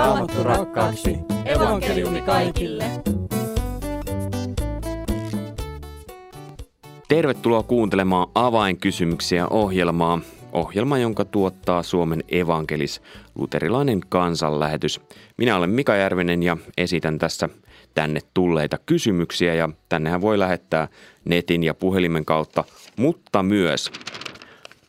Raamattu rakkaaksi. Evankeliumi kaikille. Tervetuloa kuuntelemaan avainkysymyksiä ohjelmaa. Ohjelma, jonka tuottaa Suomen evankelis luterilainen kansanlähetys. Minä olen Mika Järvinen ja esitän tässä tänne tulleita kysymyksiä ja tännehän voi lähettää netin ja puhelimen kautta, mutta myös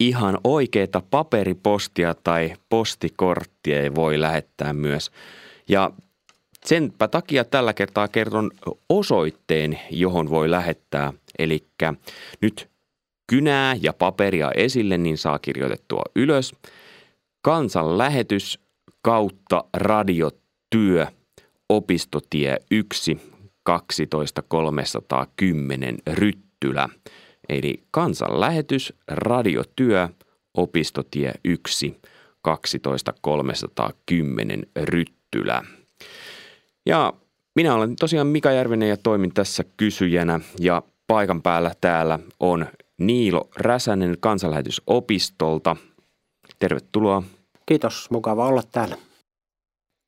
ihan oikeita paperipostia tai postikorttia ei voi lähettää myös. Ja senpä takia tällä kertaa kerron osoitteen, johon voi lähettää. Eli nyt kynää ja paperia esille, niin saa kirjoitettua ylös. Kansanlähetys kautta radiotyö, opistotie 1, 12 310 Ryttylä. Eli kansanlähetys, radiotyö, opistotie 1, 12 310 Ryttylä. Ja minä olen tosiaan Mika Järvinen ja toimin tässä kysyjänä ja paikan päällä täällä on Niilo Räsänen kansanlähetysopistolta. Tervetuloa. Kiitos, mukava olla täällä.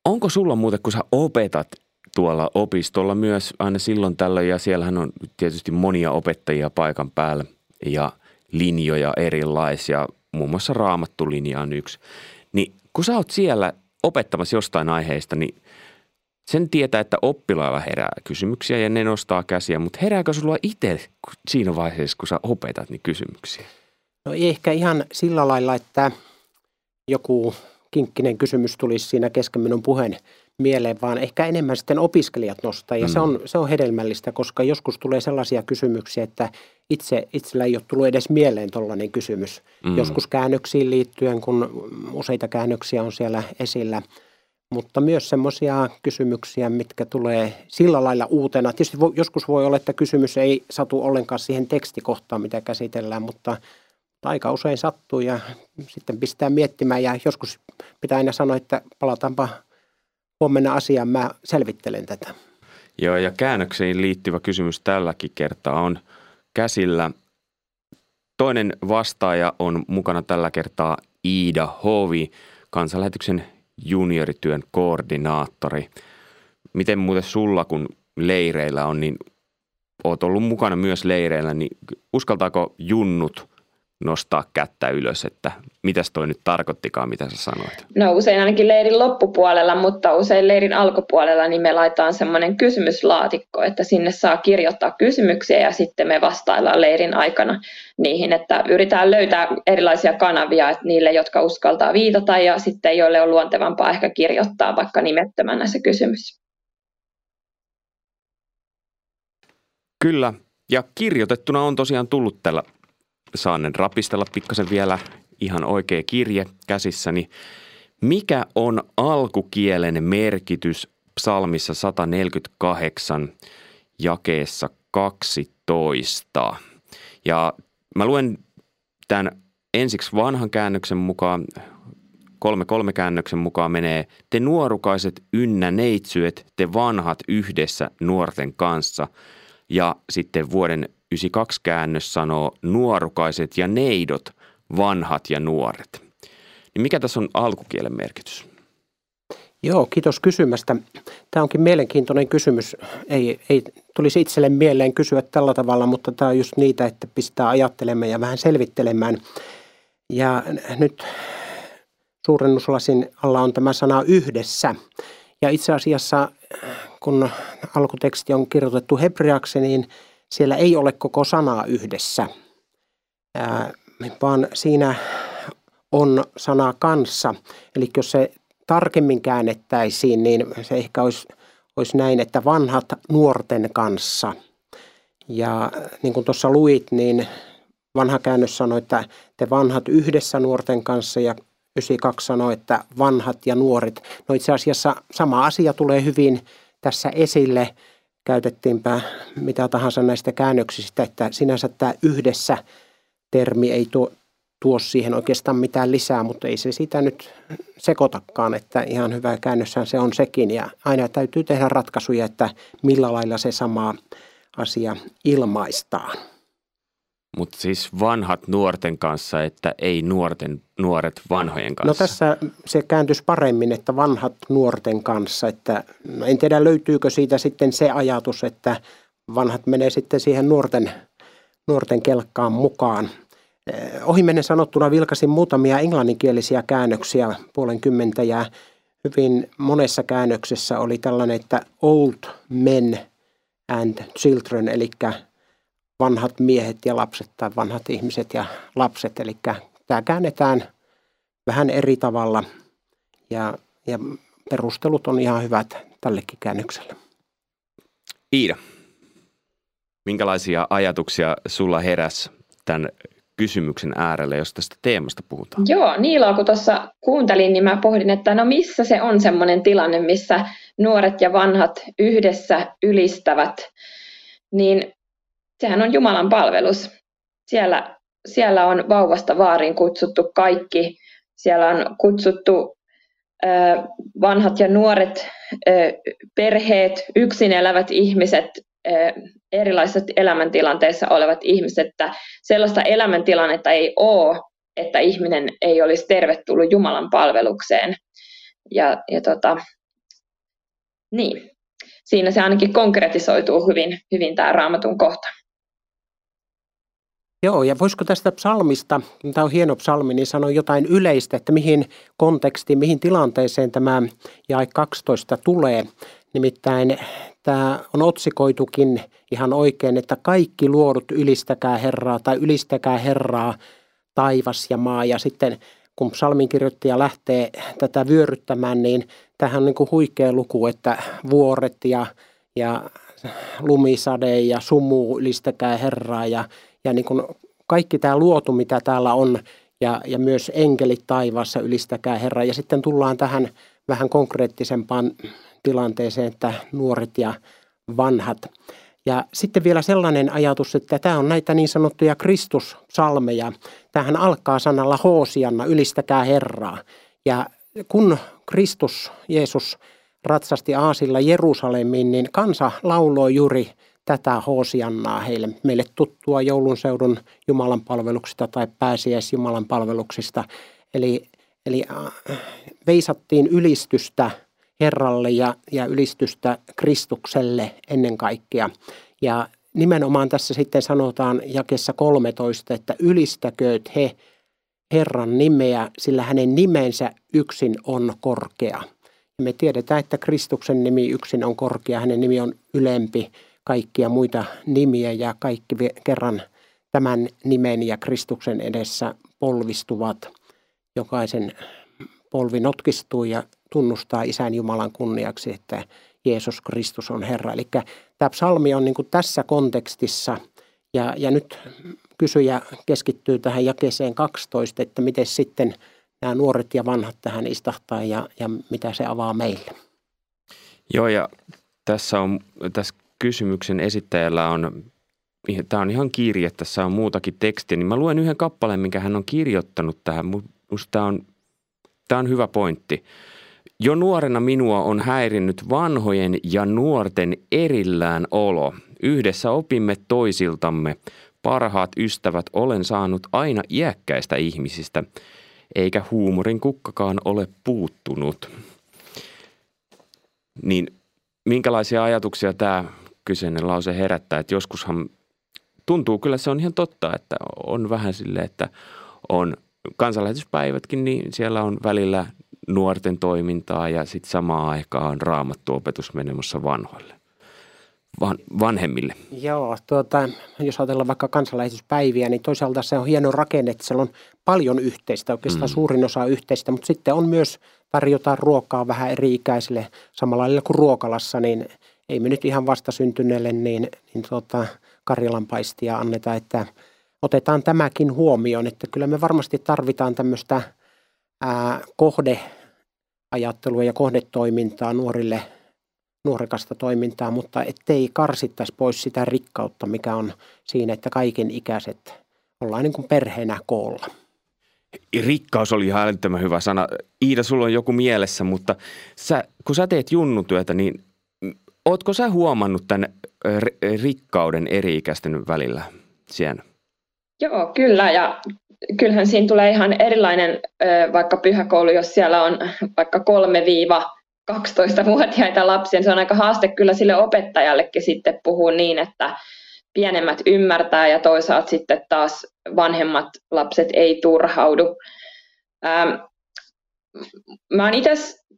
Onko sulla muuten, kun sä opetat tuolla opistolla myös aina silloin tällöin, ja siellähän on tietysti monia opettajia paikan päällä ja linjoja erilaisia, muun muassa raamattulinja on yksi. Niin kun sä oot siellä opettamassa jostain aiheesta, niin sen tietää, että oppilailla herää kysymyksiä ja ne nostaa käsiä, mutta herääkö sulla itse siinä vaiheessa, kun sä opetat niin kysymyksiä? No ei ehkä ihan sillä lailla, että joku kinkkinen kysymys tulisi siinä kesken minun puheen mieleen, vaan ehkä enemmän sitten opiskelijat nostaa. Ja mm. se, on, se on hedelmällistä, koska joskus tulee sellaisia kysymyksiä, että itse, itsellä ei ole tullut edes mieleen tuollainen kysymys. Mm. Joskus käännöksiin liittyen, kun useita käännöksiä on siellä esillä – mutta myös semmoisia kysymyksiä, mitkä tulee sillä lailla uutena. Tietysti voi, joskus voi olla, että kysymys ei satu ollenkaan siihen tekstikohtaan, mitä käsitellään, mutta aika usein sattuu ja sitten pistää miettimään ja joskus pitää aina sanoa, että palataanpa huomenna asiaan, mä selvittelen tätä. Joo ja käännökseen liittyvä kysymys tälläkin kertaa on käsillä. Toinen vastaaja on mukana tällä kertaa Iida Hovi, kansanlähetyksen juniorityön koordinaattori. Miten muuten sulla, kun leireillä on, niin oot ollut mukana myös leireillä, niin uskaltaako junnut nostaa kättä ylös, että mitäs toi nyt tarkoittikaan, mitä sä sanoit? No usein ainakin leirin loppupuolella, mutta usein leirin alkupuolella niin me laitetaan semmoinen kysymyslaatikko, että sinne saa kirjoittaa kysymyksiä ja sitten me vastaillaan leirin aikana niihin, että yritetään löytää erilaisia kanavia että niille, jotka uskaltaa viitata ja sitten joille on luontevampaa ehkä kirjoittaa vaikka nimettömänä se kysymys. Kyllä, ja kirjoitettuna on tosiaan tullut tällä saanen rapistella pikkasen vielä ihan oikea kirje käsissäni. Mikä on alkukielen merkitys psalmissa 148 jakeessa 12? Ja mä luen tämän ensiksi vanhan käännöksen mukaan, kolme kolme käännöksen mukaan menee, te nuorukaiset ynnä neitsyet, te vanhat yhdessä nuorten kanssa. Ja sitten vuoden 92 käännös sanoo nuorukaiset ja neidot, vanhat ja nuoret. Niin mikä tässä on alkukielen merkitys? Joo, kiitos kysymästä. Tämä onkin mielenkiintoinen kysymys. Ei, ei tulisi itselle mieleen kysyä tällä tavalla, mutta tämä on just niitä, että pistää ajattelemaan ja vähän selvittelemään. Ja nyt suurennuslasin alla on tämä sana yhdessä. Ja itse asiassa, kun alkuteksti on kirjoitettu hebreaksi, niin – siellä ei ole koko sanaa yhdessä, vaan siinä on sana kanssa. Eli jos se tarkemmin käännettäisiin, niin se ehkä olisi, olisi näin, että vanhat nuorten kanssa. Ja niin kuin tuossa luit, niin vanha käännös sanoi, että te vanhat yhdessä nuorten kanssa ja 92 sanoi, että vanhat ja nuoret. No itse asiassa sama asia tulee hyvin tässä esille – käytettiinpä mitä tahansa näistä käännöksistä, että sinänsä tämä yhdessä termi ei tuo, tuo siihen oikeastaan mitään lisää, mutta ei se sitä nyt sekoitakaan, että ihan hyvä käännössään se on sekin. Ja aina täytyy tehdä ratkaisuja, että millä lailla se sama asia ilmaistaan. Mutta siis vanhat nuorten kanssa, että ei nuorten, nuoret vanhojen No kanssa. tässä se kääntyisi paremmin, että vanhat nuorten kanssa, että no en tiedä löytyykö siitä sitten se ajatus, että vanhat menee sitten siihen nuorten, nuorten kelkkaan mukaan. Eh, Ohimennen sanottuna vilkasin muutamia englanninkielisiä käännöksiä puolenkymmentä ja hyvin monessa käännöksessä oli tällainen, että old men and children, eli vanhat miehet ja lapset tai vanhat ihmiset ja lapset. Eli tämä käännetään vähän eri tavalla ja, ja perustelut on ihan hyvät tällekin käännökselle. Iida, minkälaisia ajatuksia sulla heräs tämän kysymyksen äärelle, jos tästä teemasta puhutaan? Joo, Niiloa kun tuossa kuuntelin, niin mä pohdin, että no missä se on semmoinen tilanne, missä nuoret ja vanhat yhdessä ylistävät, niin sehän on Jumalan palvelus. Siellä, siellä on vauvasta vaariin kutsuttu kaikki. Siellä on kutsuttu ö, vanhat ja nuoret, ö, perheet, yksin elävät ihmiset, ö, erilaisissa elämäntilanteissa olevat ihmiset. Että sellaista elämäntilannetta ei ole, että ihminen ei olisi tervetullut Jumalan palvelukseen. Ja, ja tota, niin. Siinä se ainakin konkretisoituu hyvin, hyvin tämä raamatun kohta. Joo, ja voisiko tästä psalmista, tämä on hieno psalmi, niin sanoa jotain yleistä, että mihin kontekstiin, mihin tilanteeseen tämä jae 12 tulee. Nimittäin tämä on otsikoitukin ihan oikein, että kaikki luodut ylistäkää Herraa tai ylistäkää Herraa taivas ja maa. Ja sitten kun psalmin kirjoittaja lähtee tätä vyöryttämään, niin tähän on niin kuin huikea luku, että vuoret ja, ja lumisade ja sumu ylistäkää Herraa ja ja niin kuin kaikki tämä luotu, mitä täällä on, ja, ja myös enkelit taivaassa ylistäkää Herra. Ja sitten tullaan tähän vähän konkreettisempaan tilanteeseen, että nuoret ja vanhat. Ja sitten vielä sellainen ajatus, että tämä on näitä niin sanottuja Kristus-salmeja. Tähän alkaa sanalla Hoosianna, ylistäkää Herraa. Ja kun Kristus, Jeesus, ratsasti aasilla Jerusalemiin, niin kansa lauloi juuri tätä Hoosiannaa heille, meille tuttua joulun seudun Jumalan palveluksista tai pääsiäis Jumalan palveluksista. Eli, eli äh, veisattiin ylistystä Herralle ja, ja ylistystä Kristukselle ennen kaikkea. Ja nimenomaan tässä sitten sanotaan jakessa 13, että ylistäkööt he Herran nimeä, sillä hänen nimensä yksin on korkea. Me tiedetään, että Kristuksen nimi yksin on korkea, hänen nimi on ylempi kaikkia muita nimiä ja kaikki kerran tämän nimen ja Kristuksen edessä polvistuvat. Jokaisen polvi notkistuu ja tunnustaa Isän Jumalan kunniaksi, että Jeesus Kristus on Herra. Eli tämä psalmi on niin kuin tässä kontekstissa ja, ja nyt kysyjä keskittyy tähän jakeeseen 12, että miten sitten nämä nuoret ja vanhat tähän istahtaa ja, ja mitä se avaa meille. Joo ja tässä on tässä kysymyksen esittäjällä on, tämä on ihan kirje, tässä on muutakin tekstiä, niin mä luen yhden kappaleen, minkä hän on kirjoittanut tähän. Musta tämä on, tämä on hyvä pointti. Jo nuorena minua on häirinnyt vanhojen ja nuorten erillään olo. Yhdessä opimme toisiltamme. Parhaat ystävät olen saanut aina iäkkäistä ihmisistä, eikä huumorin kukkakaan ole puuttunut. Niin minkälaisia ajatuksia tämä kyseinen lause herättää, että joskushan tuntuu kyllä se on ihan totta, että on vähän sille, että on kansanlähetyspäivätkin, niin siellä on välillä nuorten toimintaa ja sitten samaan aikaan on raamattuopetus menemässä vanhoille, van, vanhemmille. Joo, tuota, jos ajatellaan vaikka kansanlähetyspäiviä, niin toisaalta se on hieno rakenne, että siellä on paljon yhteistä, oikeastaan mm. suurin osa yhteistä, mutta sitten on myös tarjotaan ruokaa vähän eri-ikäisille samalla lailla kuin ruokalassa, niin ei me nyt ihan vastasyntyneelle niin, niin tuota, karjalanpaistia anneta, että otetaan tämäkin huomioon, että kyllä me varmasti tarvitaan tämmöistä ää, kohdeajattelua ja kohdetoimintaa nuorille, nuorekasta toimintaa, mutta ettei karsittaisi pois sitä rikkautta, mikä on siinä, että kaiken ikäiset ollaan niin kuin perheenä koolla. Rikkaus oli ihan älyttömän hyvä sana. Iida, sulla on joku mielessä, mutta sä, kun sä teet junnutyötä, niin Ootko sä huomannut tämän rikkauden eri-ikäisten välillä siellä? Joo, kyllä. Ja kyllähän siinä tulee ihan erilainen vaikka pyhäkoulu, jos siellä on vaikka 3-12-vuotiaita lapsia. Se on aika haaste kyllä sille opettajallekin sitten puhua niin, että pienemmät ymmärtää ja toisaalta sitten taas vanhemmat lapset ei turhaudu. Mä oon itse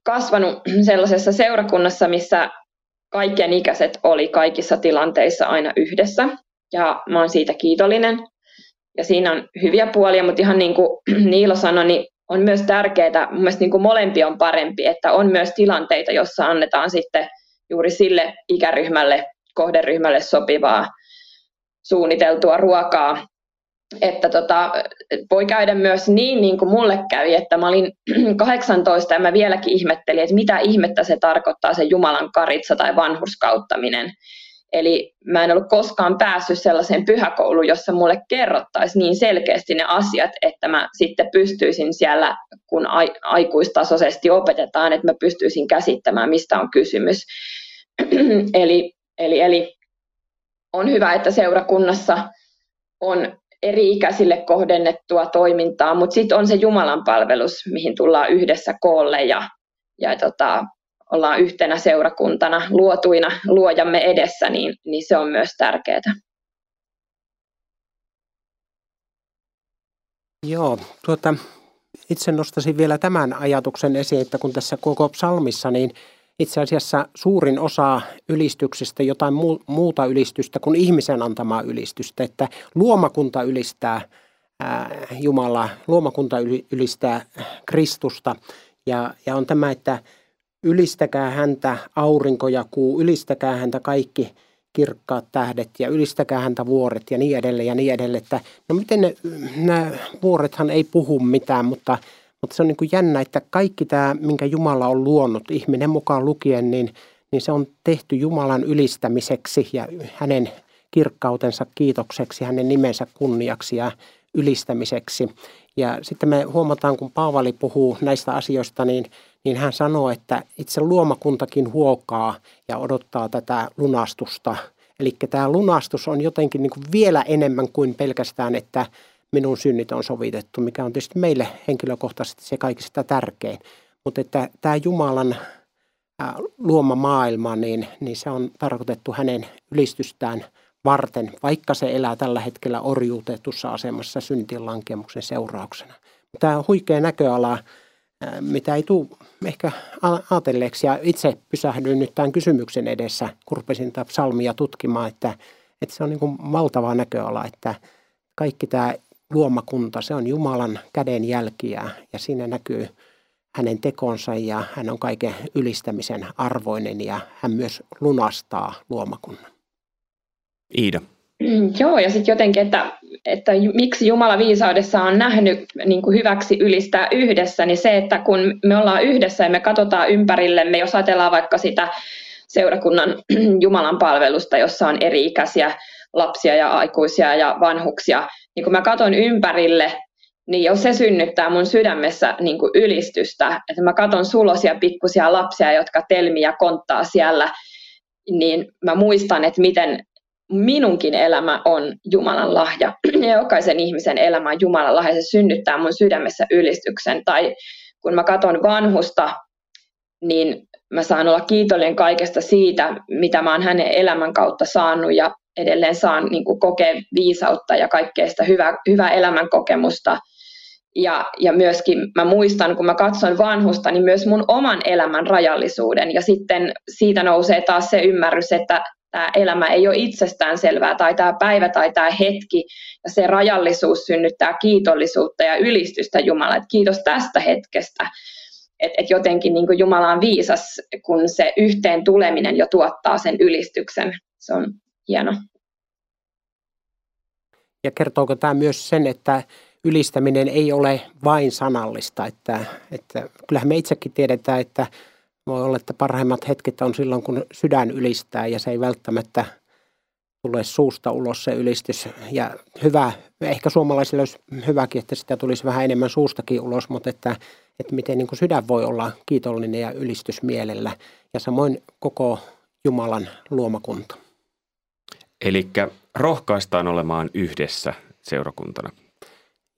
kasvanut sellaisessa seurakunnassa, missä kaikkien ikäiset oli kaikissa tilanteissa aina yhdessä ja mä oon siitä kiitollinen. Ja siinä on hyviä puolia, mutta ihan niin kuin Niilo sanoi, niin on myös tärkeää, mun mielestä niin kuin molempi on parempi, että on myös tilanteita, jossa annetaan sitten juuri sille ikäryhmälle, kohderyhmälle sopivaa suunniteltua ruokaa. Että tota, voi käydä myös niin, niin kuin mulle kävi, että mä olin 18 ja mä vieläkin ihmettelin, että mitä ihmettä se tarkoittaa se Jumalan karitsa tai vanhurskauttaminen. Eli mä en ollut koskaan päässyt sellaiseen pyhäkouluun, jossa mulle kerrottaisi niin selkeästi ne asiat, että mä sitten pystyisin siellä, kun aikuistasoisesti opetetaan, että mä pystyisin käsittämään, mistä on kysymys. eli, eli, eli on hyvä, että seurakunnassa on eri-ikäisille kohdennettua toimintaa, mutta sitten on se Jumalan palvelus, mihin tullaan yhdessä koolle ja, ja tota, ollaan yhtenä seurakuntana luotuina luojamme edessä, niin, niin se on myös tärkeää. Joo, tuota, itse nostaisin vielä tämän ajatuksen esiin, että kun tässä koko psalmissa, niin itse asiassa suurin osa ylistyksestä jotain muuta ylistystä kuin ihmisen antamaa ylistystä, että luomakunta ylistää Jumalaa, luomakunta ylistää Kristusta ja, ja on tämä, että Ylistäkää häntä aurinko ja kuu, ylistäkää häntä kaikki kirkkaat tähdet ja ylistäkää häntä vuoret ja niin edelleen ja niin edelleen. Että, no miten ne, nämä vuorethan ei puhu mitään, mutta, mutta se on niin kuin jännä, että kaikki tämä, minkä Jumala on luonut, ihminen mukaan lukien, niin, niin se on tehty Jumalan ylistämiseksi ja hänen kirkkautensa kiitokseksi, hänen nimensä kunniaksi ja ylistämiseksi. Ja sitten me huomataan, kun Paavali puhuu näistä asioista, niin – niin hän sanoo, että itse luomakuntakin huokaa ja odottaa tätä lunastusta. Eli tämä lunastus on jotenkin niin kuin vielä enemmän kuin pelkästään, että minun synnit on sovitettu, mikä on tietysti meille henkilökohtaisesti se kaikista tärkein. Mutta että tämä Jumalan luoma maailma, niin, niin se on tarkoitettu hänen ylistystään varten, vaikka se elää tällä hetkellä orjuutetussa asemassa syntien lankemuksen seurauksena. Tämä huikea näköala mitä ei tule ehkä ajatelleeksi. Ja itse pysähdyin nyt tämän kysymyksen edessä, kun rupesin tätä psalmia tutkimaan, että, että se on niin kuin valtava näköala, että kaikki tämä luomakunta, se on Jumalan käden jälkiä ja siinä näkyy hänen tekonsa ja hän on kaiken ylistämisen arvoinen ja hän myös lunastaa luomakunnan. Iida. Mm, joo, ja sitten jotenkin, että, että miksi Jumala viisaudessa on nähnyt niin kuin hyväksi ylistää yhdessä, niin se, että kun me ollaan yhdessä ja me katsotaan ympärillemme, jos ajatellaan vaikka sitä seurakunnan Jumalan palvelusta, jossa on eri-ikäisiä lapsia ja aikuisia ja vanhuksia, niin kun mä katson ympärille, niin jos se synnyttää mun sydämessä niin kuin ylistystä, että mä katson sulosia pikkusia lapsia, jotka telmiä konttaa siellä, niin mä muistan, että miten minunkin elämä on Jumalan lahja ja jokaisen ihmisen elämä on Jumalan lahja. Se synnyttää mun sydämessä ylistyksen. Tai kun mä katson vanhusta, niin mä saan olla kiitollinen kaikesta siitä, mitä mä oon hänen elämän kautta saanut ja edelleen saan niin kuin, kokea viisautta ja kaikkea sitä hyvää, hyvää elämän kokemusta. Ja, ja myöskin mä muistan, kun mä katson vanhusta, niin myös mun oman elämän rajallisuuden. Ja sitten siitä nousee taas se ymmärrys, että tämä elämä ei ole itsestään selvää tai tämä päivä tai tämä hetki ja se rajallisuus synnyttää kiitollisuutta ja ylistystä Jumala. Että kiitos tästä hetkestä. Että et jotenkin niin Jumala on viisas, kun se yhteen tuleminen jo tuottaa sen ylistyksen. Se on hieno. Ja kertooko tämä myös sen, että ylistäminen ei ole vain sanallista, että, että kyllähän me itsekin tiedetään, että voi olla, että parhaimmat hetket on silloin, kun sydän ylistää ja se ei välttämättä tule suusta ulos se ylistys. Ja hyvä, ehkä suomalaisille olisi hyväkin, että sitä tulisi vähän enemmän suustakin ulos, mutta että, että miten niin kuin sydän voi olla kiitollinen ja ylistysmielellä. Ja samoin koko Jumalan luomakunta. Eli rohkaistaan olemaan yhdessä seurakuntana.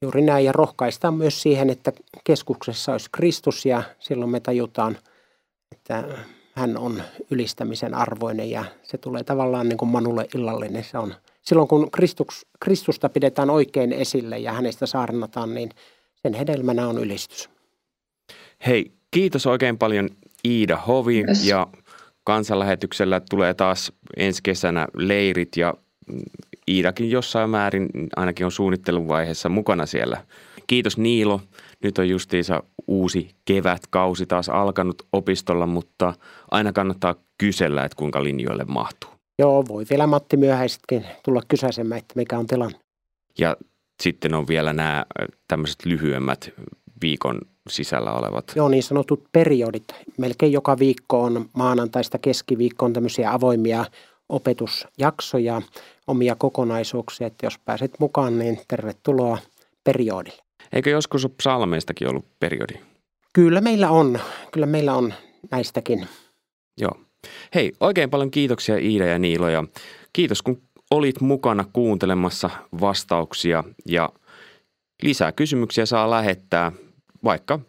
Juuri näin ja rohkaistaan myös siihen, että keskuksessa olisi Kristus ja silloin me tajutaan, että hän on ylistämisen arvoinen ja se tulee tavallaan niin kuin Manulle illallinen. Se on, silloin kun Kristus, Kristusta pidetään oikein esille ja hänestä saarnataan, niin sen hedelmänä on ylistys. Hei, kiitos oikein paljon Iida Hovi yes. ja kansanlähetyksellä tulee taas ensi kesänä leirit ja Iidakin jossain määrin ainakin on suunnittelun vaiheessa mukana siellä. Kiitos Niilo. Nyt on justiinsa uusi kevätkausi taas alkanut opistolla, mutta aina kannattaa kysellä, että kuinka linjoille mahtuu. Joo, voi vielä Matti myöhäisetkin tulla kysäisemään, että mikä on tilanne. Ja sitten on vielä nämä tämmöiset lyhyemmät viikon sisällä olevat. Joo, niin sanotut periodit. Melkein joka viikko on maanantaista keskiviikkoon tämmöisiä avoimia opetusjaksoja, omia kokonaisuuksia, että jos pääset mukaan, niin tervetuloa periodille. Eikö joskus ole psalmeistakin ollut periodi? Kyllä meillä on. Kyllä meillä on näistäkin. Joo. Hei, oikein paljon kiitoksia Iida ja Niilo ja kiitos kun olit mukana kuuntelemassa vastauksia ja lisää kysymyksiä saa lähettää vaikka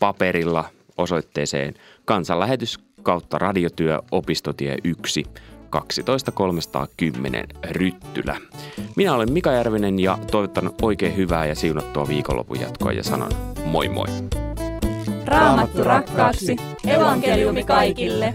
paperilla osoitteeseen kansanlähetys kautta radiotyö opistotie 1 12310 Ryttylä. Minä olen Mika Järvinen ja toivotan oikein hyvää ja siunattua viikonlopun jatkoa ja sanon moi moi. Raamattu rakkaaksi, evankeliumi kaikille.